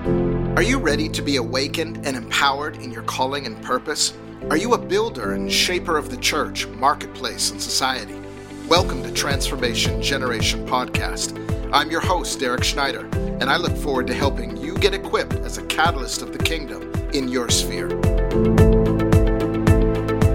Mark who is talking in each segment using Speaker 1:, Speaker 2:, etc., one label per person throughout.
Speaker 1: Are you ready to be awakened and empowered in your calling and purpose? Are you a builder and shaper of the church, marketplace, and society? Welcome to Transformation Generation Podcast. I'm your host, Derek Schneider, and I look forward to helping you get equipped as a catalyst of the kingdom in your sphere.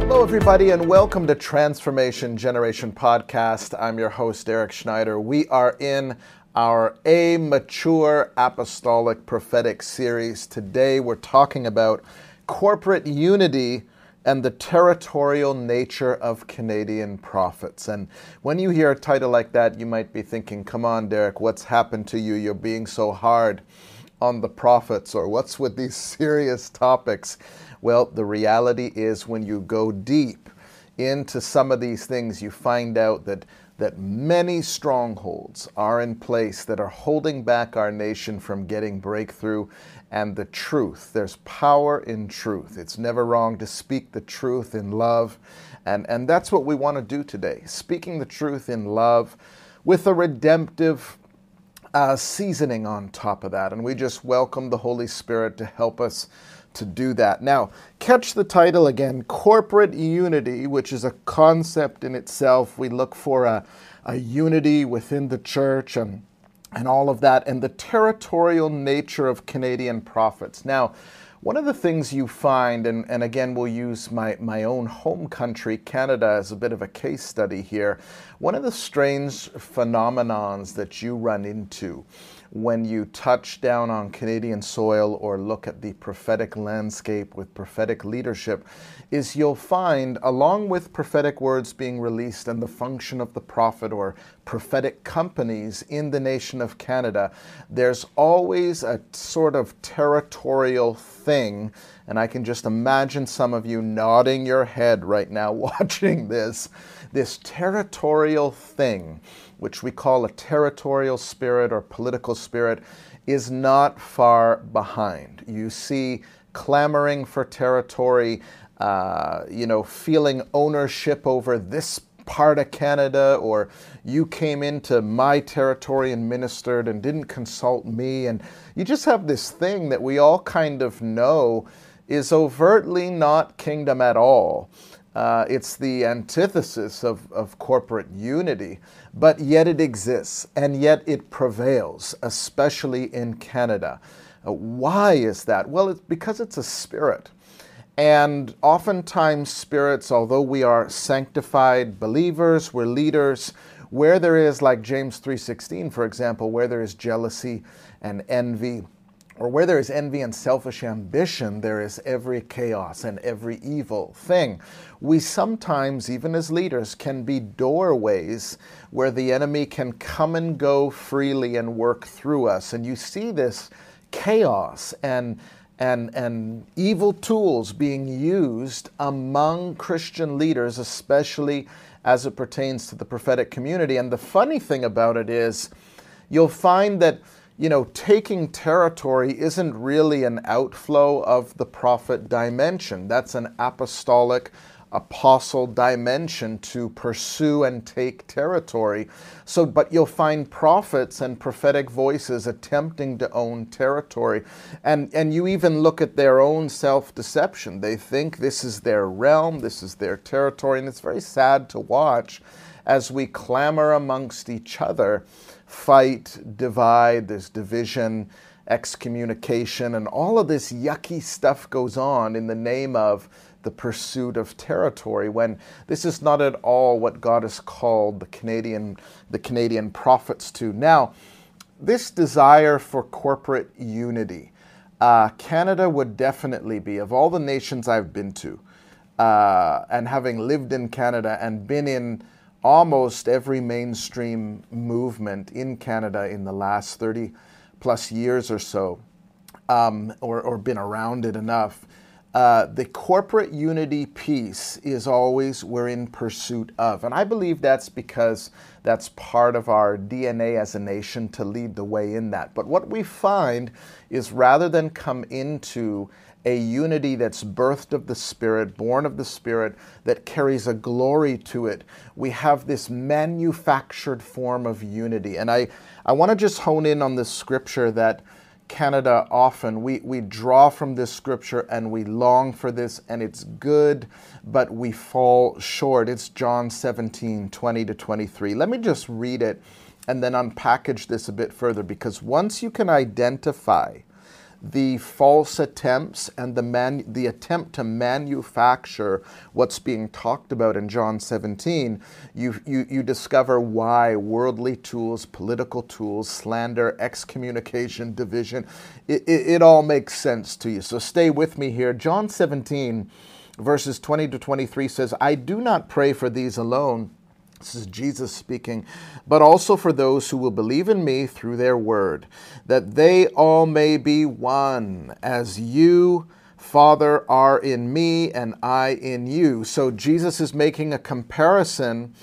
Speaker 1: Hello, everybody, and welcome to Transformation Generation Podcast. I'm your host, Derek Schneider. We are in our A Mature Apostolic Prophetic series. Today we're talking about corporate unity and the territorial nature of Canadian prophets. And when you hear a title like that, you might be thinking, come on, Derek, what's happened to you? You're being so hard on the prophets, or what's with these serious topics? Well, the reality is when you go deep into some of these things, you find out that that many strongholds are in place that are holding back our nation from getting breakthrough and the truth. There's power in truth. It's never wrong to speak the truth in love. And, and that's what we want to do today speaking the truth in love with a redemptive uh, seasoning on top of that. And we just welcome the Holy Spirit to help us to do that. Now, catch the title again Corporate Unity, which is a concept in itself. We look for a, a unity within the church and, and all of that, and the territorial nature of Canadian prophets. Now, one of the things you find, and, and again, we'll use my, my own home country, Canada, as a bit of a case study here. One of the strange phenomenons that you run into when you touch down on Canadian soil or look at the prophetic landscape with prophetic leadership is you'll find, along with prophetic words being released and the function of the prophet or prophetic companies in the nation of Canada, there's always a sort of territorial thing. And I can just imagine some of you nodding your head right now watching this. This territorial thing which we call a territorial spirit or political spirit, is not far behind. You see clamoring for territory, uh, you know, feeling ownership over this part of Canada, or you came into my territory and ministered and didn't consult me. And you just have this thing that we all kind of know is overtly not kingdom at all. Uh, it's the antithesis of, of corporate unity, but yet it exists and yet it prevails, especially in Canada. Uh, why is that? Well, it's because it's a spirit. And oftentimes, spirits, although we are sanctified believers, we're leaders, where there is, like James 3.16, for example, where there is jealousy and envy, or where there is envy and selfish ambition, there is every chaos and every evil thing. We sometimes, even as leaders, can be doorways where the enemy can come and go freely and work through us. And you see this chaos and and, and evil tools being used among Christian leaders, especially as it pertains to the prophetic community. And the funny thing about it is, you'll find that you know, taking territory isn't really an outflow of the prophet dimension. That's an apostolic apostle dimension to pursue and take territory. So, but you'll find prophets and prophetic voices attempting to own territory. And, and you even look at their own self deception. They think this is their realm, this is their territory, and it's very sad to watch as we clamor amongst each other fight, divide, there's division, excommunication, and all of this yucky stuff goes on in the name of the pursuit of territory when this is not at all what God has called the Canadian the Canadian prophets to. Now, this desire for corporate unity, uh, Canada would definitely be of all the nations I've been to, uh, and having lived in Canada and been in almost every mainstream movement in Canada in the last 30 plus years or so, um, or, or, been around it enough. Uh, the corporate unity piece is always we're in pursuit of. And I believe that's because that's part of our DNA as a nation to lead the way in that. But what we find is rather than come into a unity that's birthed of the Spirit, born of the Spirit, that carries a glory to it. We have this manufactured form of unity. And I, I want to just hone in on this scripture that Canada often. We, we draw from this scripture and we long for this, and it's good, but we fall short. It's John 17 20 to 23. Let me just read it and then unpackage this a bit further because once you can identify the false attempts and the man, the attempt to manufacture what's being talked about in John 17, you, you, you discover why worldly tools, political tools, slander, excommunication, division, it, it, it all makes sense to you. So stay with me here. John 17, verses 20 to 23 says, I do not pray for these alone this is Jesus speaking, but also for those who will believe in me through their word, that they all may be one, as you, Father, are in me and I in you. So Jesus is making a comparison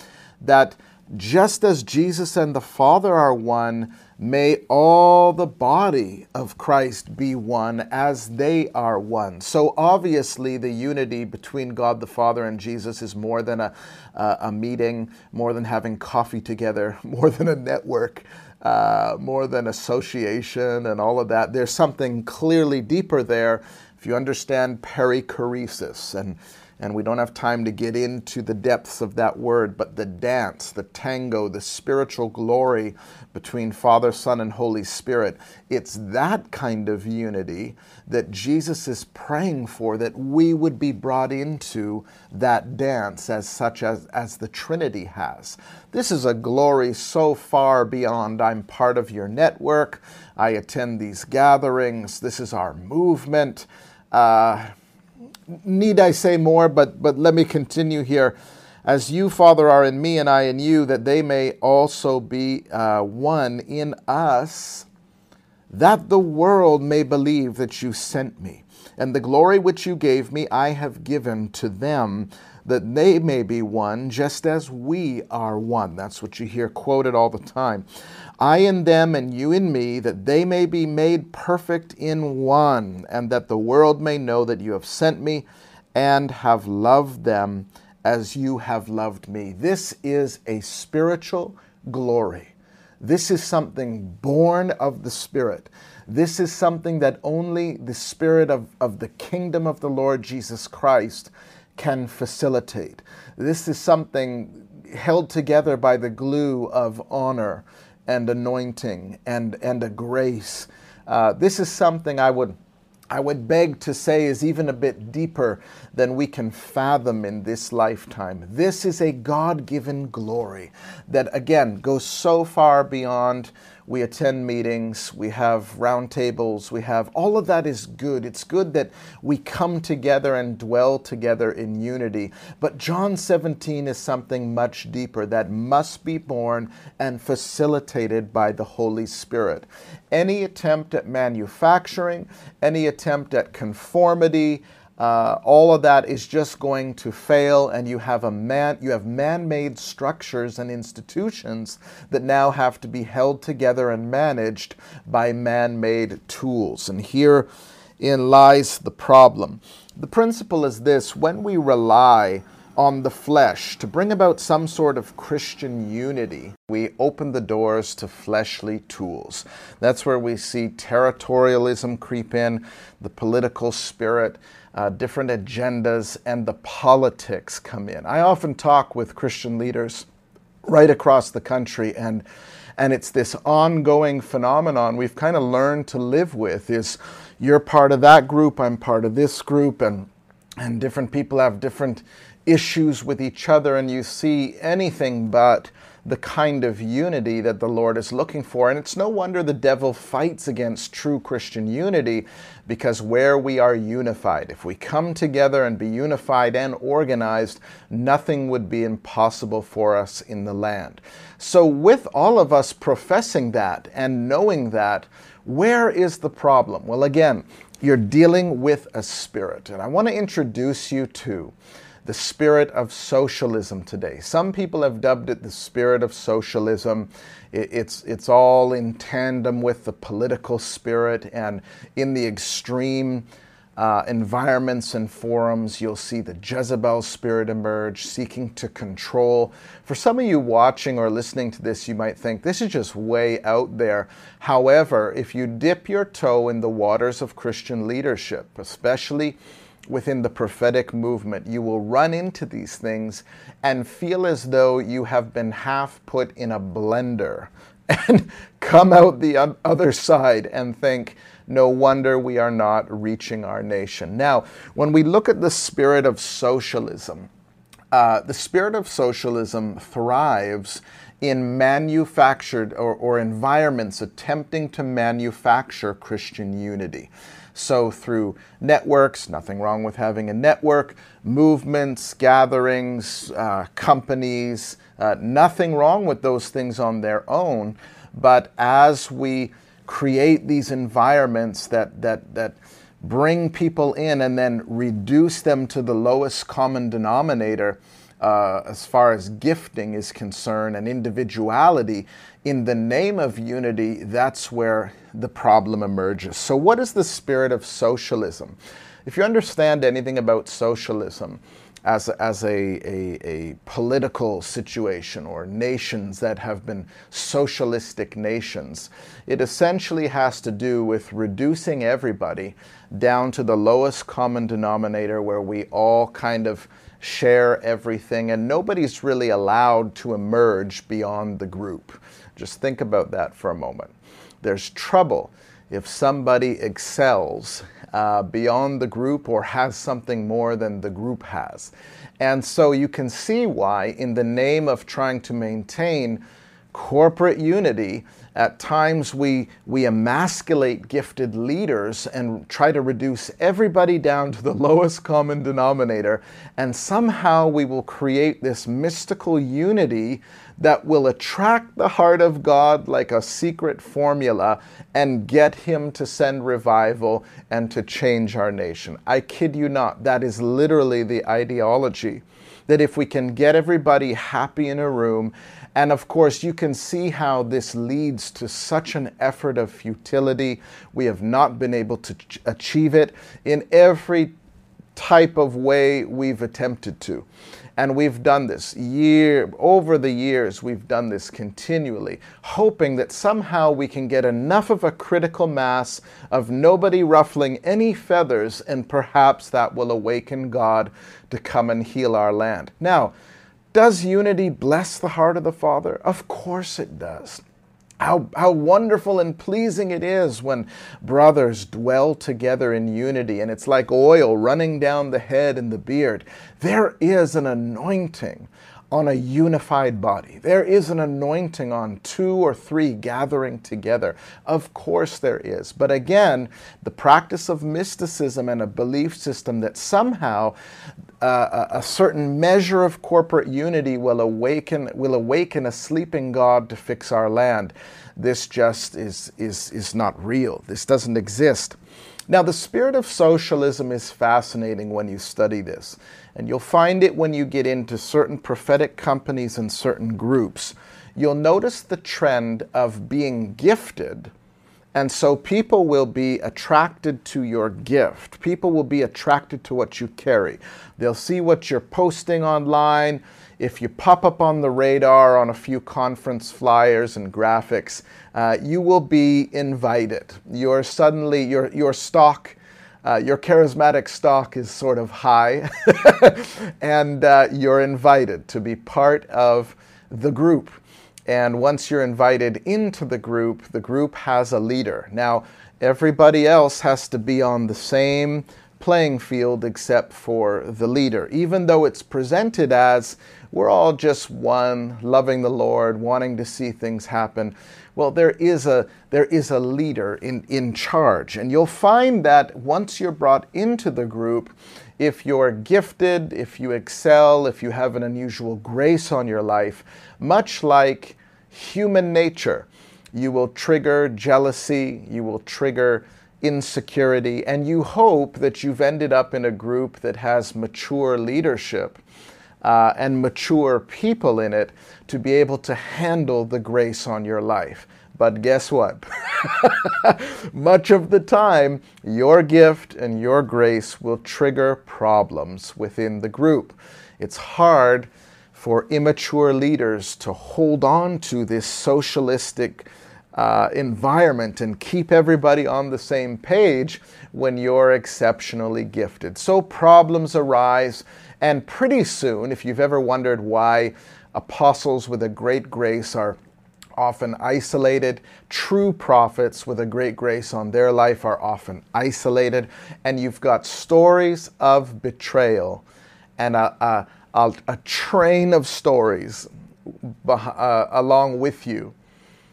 Speaker 1: that just as Jesus and the Father are one, may all the body of Christ be one as they are one. So obviously, the unity between God the Father and Jesus is more than a, uh, a meeting, more than having coffee together, more than a network. Uh, more than association and all of that. There's something clearly deeper there if you understand perichoresis and and we don't have time to get into the depths of that word, but the dance, the tango, the spiritual glory between Father, Son, and Holy Spirit, it's that kind of unity that Jesus is praying for, that we would be brought into that dance as such as, as the Trinity has. This is a glory so far beyond I'm part of your network, I attend these gatherings, this is our movement. Uh, need I say more, but, but let me continue here. As you, Father, are in me and I in you, that they may also be uh, one in us, that the world may believe that you sent me. And the glory which you gave me, I have given to them, that they may be one, just as we are one. That's what you hear quoted all the time. I in them and you in me, that they may be made perfect in one, and that the world may know that you have sent me and have loved them as you have loved me. This is a spiritual glory. This is something born of the Spirit. This is something that only the Spirit of, of the kingdom of the Lord Jesus Christ can facilitate. This is something held together by the glue of honor and anointing and, and a grace. Uh, this is something I would, I would beg to say is even a bit deeper than we can fathom in this lifetime. This is a God given glory that, again, goes so far beyond we attend meetings, we have roundtables, we have all of that is good. It's good that we come together and dwell together in unity. But John 17 is something much deeper that must be born and facilitated by the Holy Spirit. Any attempt at manufacturing, any attempt at conformity, uh, all of that is just going to fail, and you have a man, you have man-made structures and institutions that now have to be held together and managed by man-made tools. And here in lies the problem. The principle is this: when we rely on the flesh to bring about some sort of Christian unity, we open the doors to fleshly tools. That's where we see territorialism creep in, the political spirit uh, different agendas, and the politics come in. I often talk with Christian leaders right across the country, and and it's this ongoing phenomenon we've kind of learned to live with. Is you're part of that group, I'm part of this group, and and different people have different issues with each other, and you see anything but the kind of unity that the Lord is looking for. And it's no wonder the devil fights against true Christian unity because where we are unified, if we come together and be unified and organized, nothing would be impossible for us in the land. So, with all of us professing that and knowing that, where is the problem? Well, again, you're dealing with a spirit. And I want to introduce you to the spirit of socialism today. Some people have dubbed it the spirit of socialism. It's, it's all in tandem with the political spirit, and in the extreme, uh, environments and forums, you'll see the Jezebel spirit emerge, seeking to control. For some of you watching or listening to this, you might think this is just way out there. However, if you dip your toe in the waters of Christian leadership, especially within the prophetic movement, you will run into these things and feel as though you have been half put in a blender and come out the other side and think, no wonder we are not reaching our nation. Now, when we look at the spirit of socialism, uh, the spirit of socialism thrives in manufactured or, or environments attempting to manufacture Christian unity. So, through networks, nothing wrong with having a network, movements, gatherings, uh, companies, uh, nothing wrong with those things on their own. But as we create these environments that, that, that bring people in and then reduce them to the lowest common denominator uh, as far as gifting is concerned and individuality, in the name of unity, that's where the problem emerges. So, what is the spirit of socialism? If you understand anything about socialism, as, as a, a, a, political situation or nations that have been socialistic nations. It essentially has to do with reducing everybody down to the lowest common denominator where we all kind of share everything and nobody's really allowed to emerge beyond the group. Just think about that for a moment. There's trouble if somebody excels uh, beyond the group or has something more than the group has. And so you can see why, in the name of trying to maintain corporate unity, at times we, we emasculate gifted leaders and try to reduce everybody down to the lowest common denominator, and somehow we will create this mystical unity that will attract the heart of God like a secret formula and get Him to send revival and to change our nation. I kid you not, that is literally the ideology. That if we can get everybody happy in a room, and of course, you can see how this leads to such an effort of futility. We have not been able to achieve it in every type of way we've attempted to. And we've done this year over the years, we've done this continually, hoping that somehow we can get enough of a critical mass of nobody ruffling any feathers, and perhaps that will awaken God to come and heal our land. Now, does unity bless the heart of the Father? Of course it does. How, how wonderful and pleasing it is when brothers dwell together in unity, and it's like oil running down the head and the beard. There is an anointing on a unified body. There is an anointing on two or three gathering together. Of course, there is. But again, the practice of mysticism and a belief system that somehow uh, a certain measure of corporate unity will awaken, will awaken a sleeping God to fix our land. This just is, is, is not real. This doesn't exist. Now, the spirit of socialism is fascinating when you study this, and you'll find it when you get into certain prophetic companies and certain groups. You'll notice the trend of being gifted, and so people will be attracted to your gift. People will be attracted to what you carry. They'll see what you're posting online if you pop up on the radar on a few conference flyers and graphics, uh, you will be invited. You're suddenly, your, your stock, uh, your charismatic stock is sort of high, and uh, you're invited to be part of the group. And once you're invited into the group, the group has a leader. Now, everybody else has to be on the same playing field except for the leader, even though it's presented as we're all just one, loving the Lord, wanting to see things happen. Well, there is a there is a leader in, in charge. And you'll find that once you're brought into the group, if you're gifted, if you excel, if you have an unusual grace on your life, much like human nature, you will trigger jealousy, you will trigger insecurity, and you hope that you've ended up in a group that has mature leadership uh, and mature people in it to be able to handle the grace on your life. But guess what? Much of the time, your gift and your grace will trigger problems within the group. It's hard for immature leaders to hold on to this socialistic uh, environment and keep everybody on the same page when you're exceptionally gifted. So problems arise, and pretty soon, if you've ever wondered why apostles with a great grace are often isolated. True prophets with a great grace on their life are often isolated. And you've got stories of betrayal and a, a, a, train of stories uh, along with you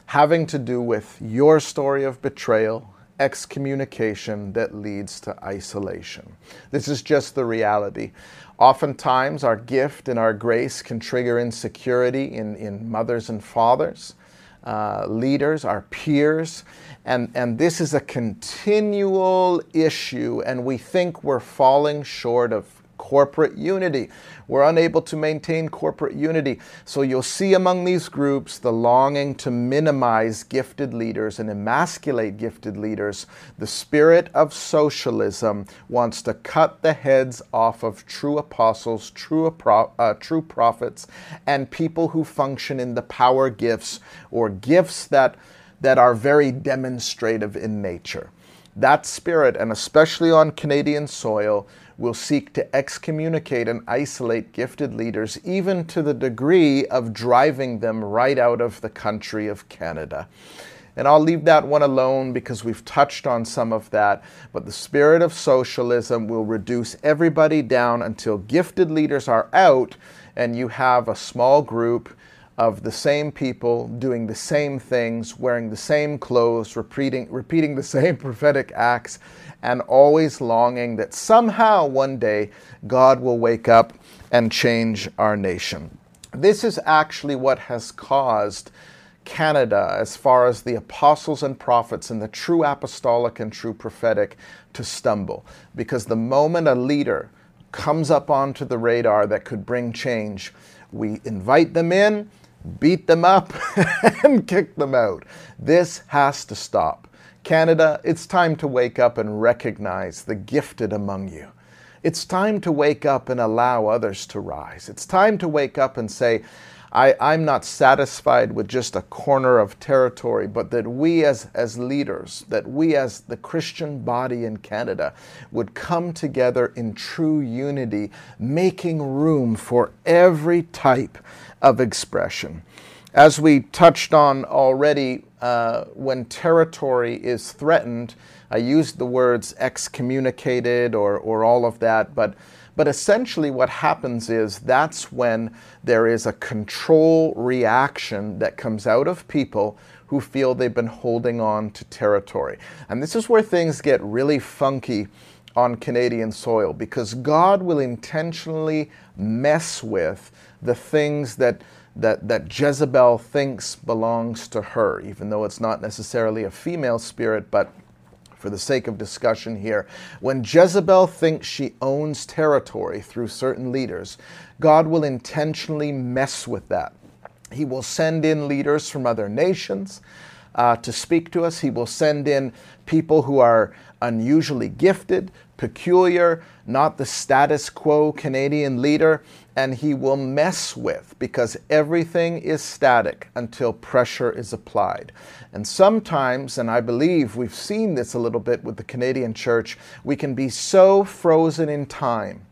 Speaker 1: having to do with your story of betrayal, excommunication that leads to isolation. This is just the reality. Oftentimes, our gift and our grace can trigger insecurity in, in mothers and fathers, uh, leaders, our peers, and, and this is a continual issue, and we think we're falling short of corporate unity. We're unable to maintain corporate unity. So you'll see among these groups the longing to minimize gifted leaders and emasculate gifted leaders. The spirit of socialism wants to cut the heads off of true apostles, true, uh, true prophets, and people who function in the power gifts or gifts that, that are very demonstrative in nature. That spirit, and especially on Canadian soil, will seek to excommunicate and isolate gifted leaders, even to the degree of driving them right out of the country of Canada. And I'll leave that one alone because we've touched on some of that. But the spirit of socialism will reduce everybody down until gifted leaders are out and you have a small group of the same people doing the same things, wearing the same clothes, repeating, repeating the same prophetic acts, and always longing that somehow one day God will wake up and change our nation. This is actually what has caused Canada, as far as the apostles and prophets and the true apostolic and true prophetic, to stumble. Because the moment a leader comes up onto the radar that could bring change, we invite them in, beat them up, and kick them out. This has to stop. Canada, it's time to wake up and recognize the gifted among you. It's time to wake up and allow others to rise. It's time to wake up and say, I, am not satisfied with just a corner of territory, but that we as, as leaders, that we as the Christian body in Canada would come together in true unity, making room for every type of expression. As we touched on already, uh, when territory is threatened, I used the words excommunicated or, or all of that, but, but essentially what happens is that's when there is a control reaction that comes out of people who feel they've been holding on to territory. And this is where things get really funky on Canadian soil because God will intentionally mess with the things that that, that Jezebel thinks belongs to her, even though it's not necessarily a female spirit, but for the sake of discussion here, when Jezebel thinks she owns territory through certain leaders, God will intentionally mess with that. He will send in leaders from other nations uh, to speak to us. He will send in people who are unusually gifted, peculiar, not the status quo Canadian leader, and he will mess with because everything is static until pressure is applied. And sometimes, and I believe we've seen this a little bit with the Canadian church, we can be so frozen in time,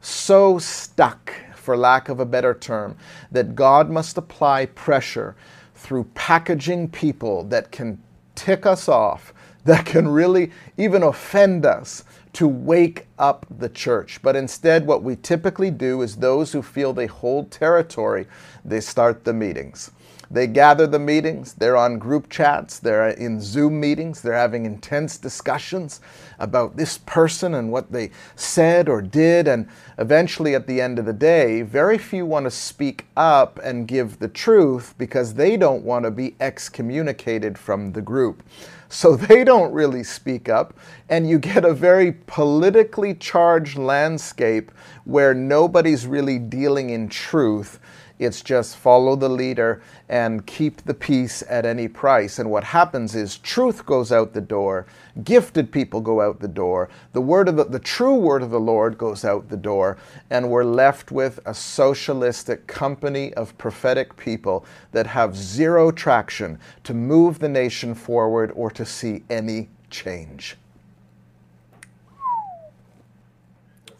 Speaker 1: so stuck, for lack of a better term, that God must apply pressure through packaging people that can tick us off, that can really even offend us to wake up the church. But instead, what we typically do is those who feel they hold territory, they start the meetings. They gather the meetings, they're on group chats, they're in Zoom meetings, they're having intense discussions about this person and what they said or did. And eventually, at the end of the day, very few want to speak up and give the truth because they don't want to be excommunicated from the group. So they don't really speak up, and you get a very politically charged landscape where nobody's really dealing in truth It's just follow the leader and keep the peace at any price. And what happens is truth goes out the door, gifted people go out the door, the word of the, the true word of the Lord goes out the door, and we're left with a socialistic company of prophetic people that have zero traction to move the nation forward or to see any change.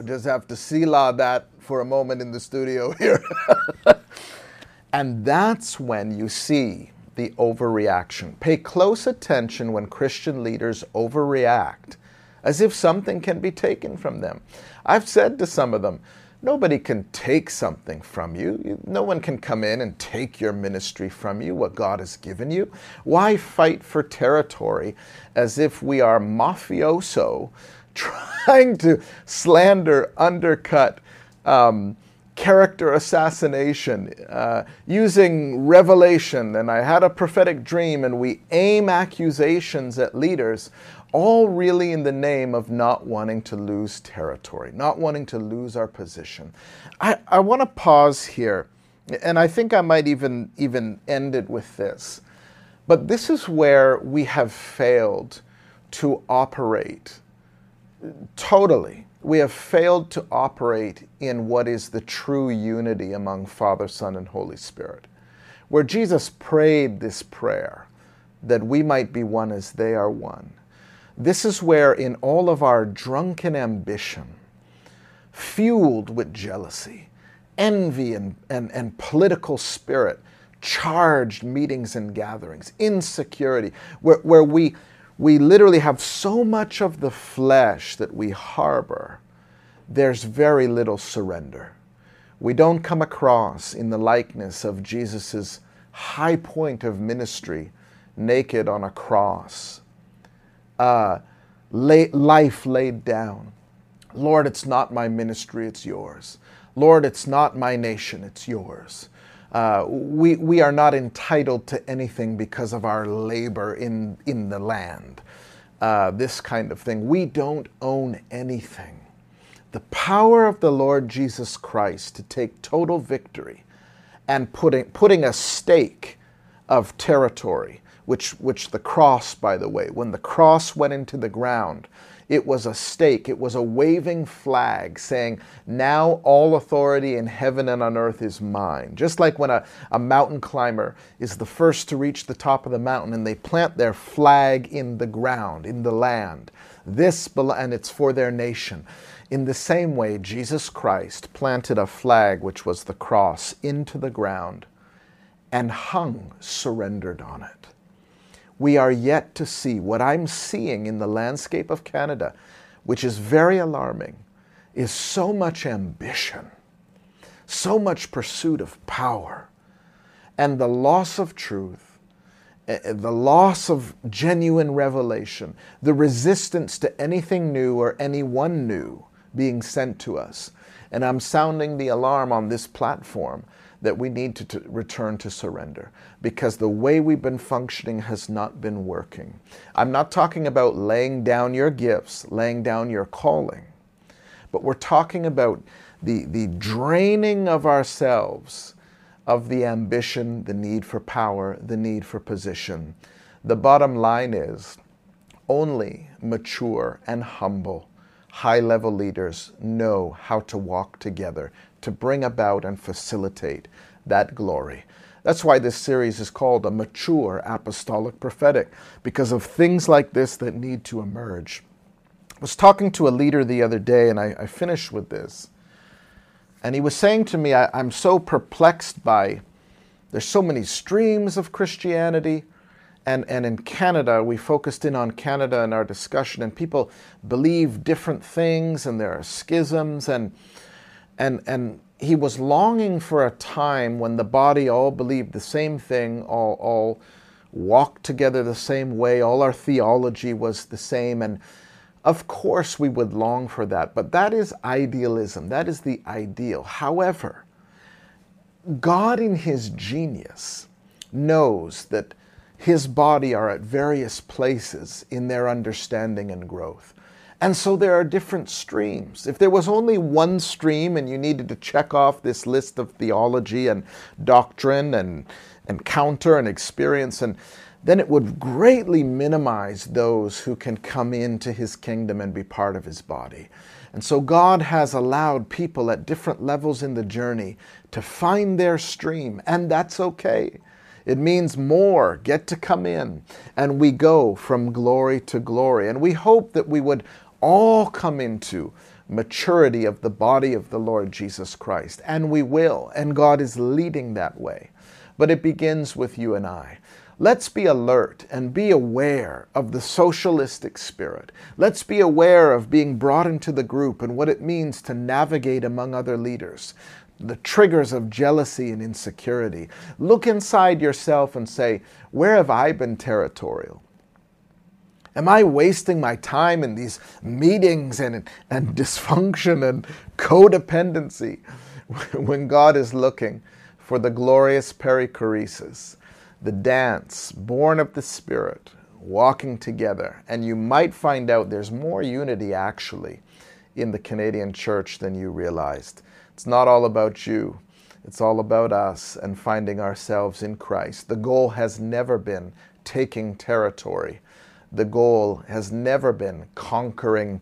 Speaker 1: Just have to Selah that for a moment in the studio here. and that's when you see the overreaction. Pay close attention when Christian leaders overreact as if something can be taken from them. I've said to some of them, Nobody can take something from you. No one can come in and take your ministry from you, what God has given you. Why fight for territory as if we are mafioso trying to slander, undercut, um, character assassination, uh, using revelation. And I had a prophetic dream, and we aim accusations at leaders, all really in the name of not wanting to lose territory, not wanting to lose our position. I, I want to pause here, and I think I might even, even end it with this. But this is where we have failed to operate totally. We have failed to operate in what is the true unity among Father, Son, and Holy Spirit. Where Jesus prayed this prayer, that we might be one as they are one. This is where, in all of our drunken ambition, fueled with jealousy, envy, and, and, and political spirit, charged meetings and gatherings, insecurity, where, where we we literally have so much of the flesh that we harbor, there's very little surrender. We don't come across in the likeness of Jesus' high point of ministry, naked on a cross, uh, lay, life laid down. Lord, it's not my ministry, it's yours. Lord, it's not my nation, it's yours. Uh, we, we are not entitled to anything because of our labor in, in the land. Uh, this kind of thing. We don't own anything. The power of the Lord Jesus Christ to take total victory and putting, putting a stake of territory, which, which the cross, by the way, when the cross went into the ground, it was a stake, it was a waving flag saying, Now all authority in heaven and on earth is mine. Just like when a, a mountain climber is the first to reach the top of the mountain and they plant their flag in the ground, in the land. This, and it's for their nation. In the same way, Jesus Christ planted a flag, which was the cross, into the ground and hung surrendered on it we are yet to see what I'm seeing in the landscape of Canada, which is very alarming, is so much ambition, so much pursuit of power, and the loss of truth, eh, eh, the loss of genuine revelation, the resistance to anything new or anyone new being sent to us. And I'm sounding the alarm on this platform that we need to, to, return to surrender because the way we've been functioning has not been working. I'm not talking about laying down your gifts, laying down your calling, but we're talking about the, the draining of ourselves of the ambition, the need for power, the need for position. The bottom line is only mature and humble high level leaders know how to walk together to bring about and facilitate that glory. That's why this series is called a mature apostolic prophetic, because of things like this that need to emerge. I was talking to a leader the other day, and I, I finished with this. And he was saying to me, I, I'm so perplexed by there's so many streams of Christianity. And, and in Canada, we focused in on Canada in our discussion, and people believe different things, and there are schisms, and and and he was longing for a time when the body all believed the same thing, all all walked together the same way, all our theology was the same, and of course we would long for that. But that is idealism. That is the ideal. However, God in His genius knows that His body are at various places in their understanding and growth. And so there are different streams. If there was only one stream and you needed to check off this list of theology and doctrine and encounter and experience, and then it would greatly minimize those who can come into his kingdom and be part of his body. And so God has allowed people at different levels in the journey to find their stream, and that's okay. It means more get to come in, and we go from glory to glory. And we hope that we would all come into maturity of the body of the Lord Jesus Christ. And we will, and God is leading that way. But it begins with you and I. Let's be alert and be aware of the socialistic spirit. Let's be aware of being brought into the group and what it means to navigate among other leaders, the triggers of jealousy and insecurity. Look inside yourself and say, Where have I been territorial? Am I wasting my time in these meetings and, and dysfunction and codependency when God is looking for the glorious perichoresis, the dance born of the Spirit, walking together? And you might find out there's more unity actually in the Canadian church than you realized. It's not all about you. It's all about us and finding ourselves in Christ. The goal has never been taking territory the goal has never been conquering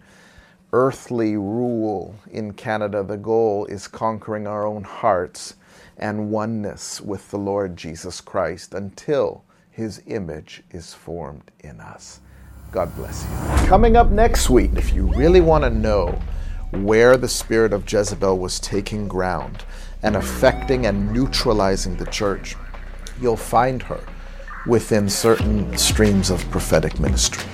Speaker 1: earthly rule in Canada. The goal is conquering our own hearts and oneness with the Lord Jesus Christ until his image is formed in us. God bless you. Coming up next week, if you really want to know where the spirit of Jezebel was taking ground and affecting and neutralizing the church, you'll find her within certain streams of prophetic ministry.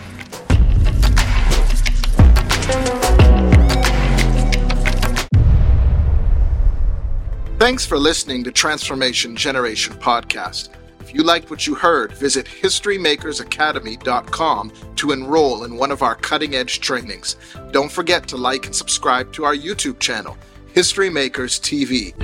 Speaker 1: Thanks for listening to Transformation Generation Podcast. If you liked what you heard, visit HistoryMakersAcademy.com to enroll in one of our cutting edge trainings. Don't forget to like and subscribe to our YouTube channel, History Makers TV.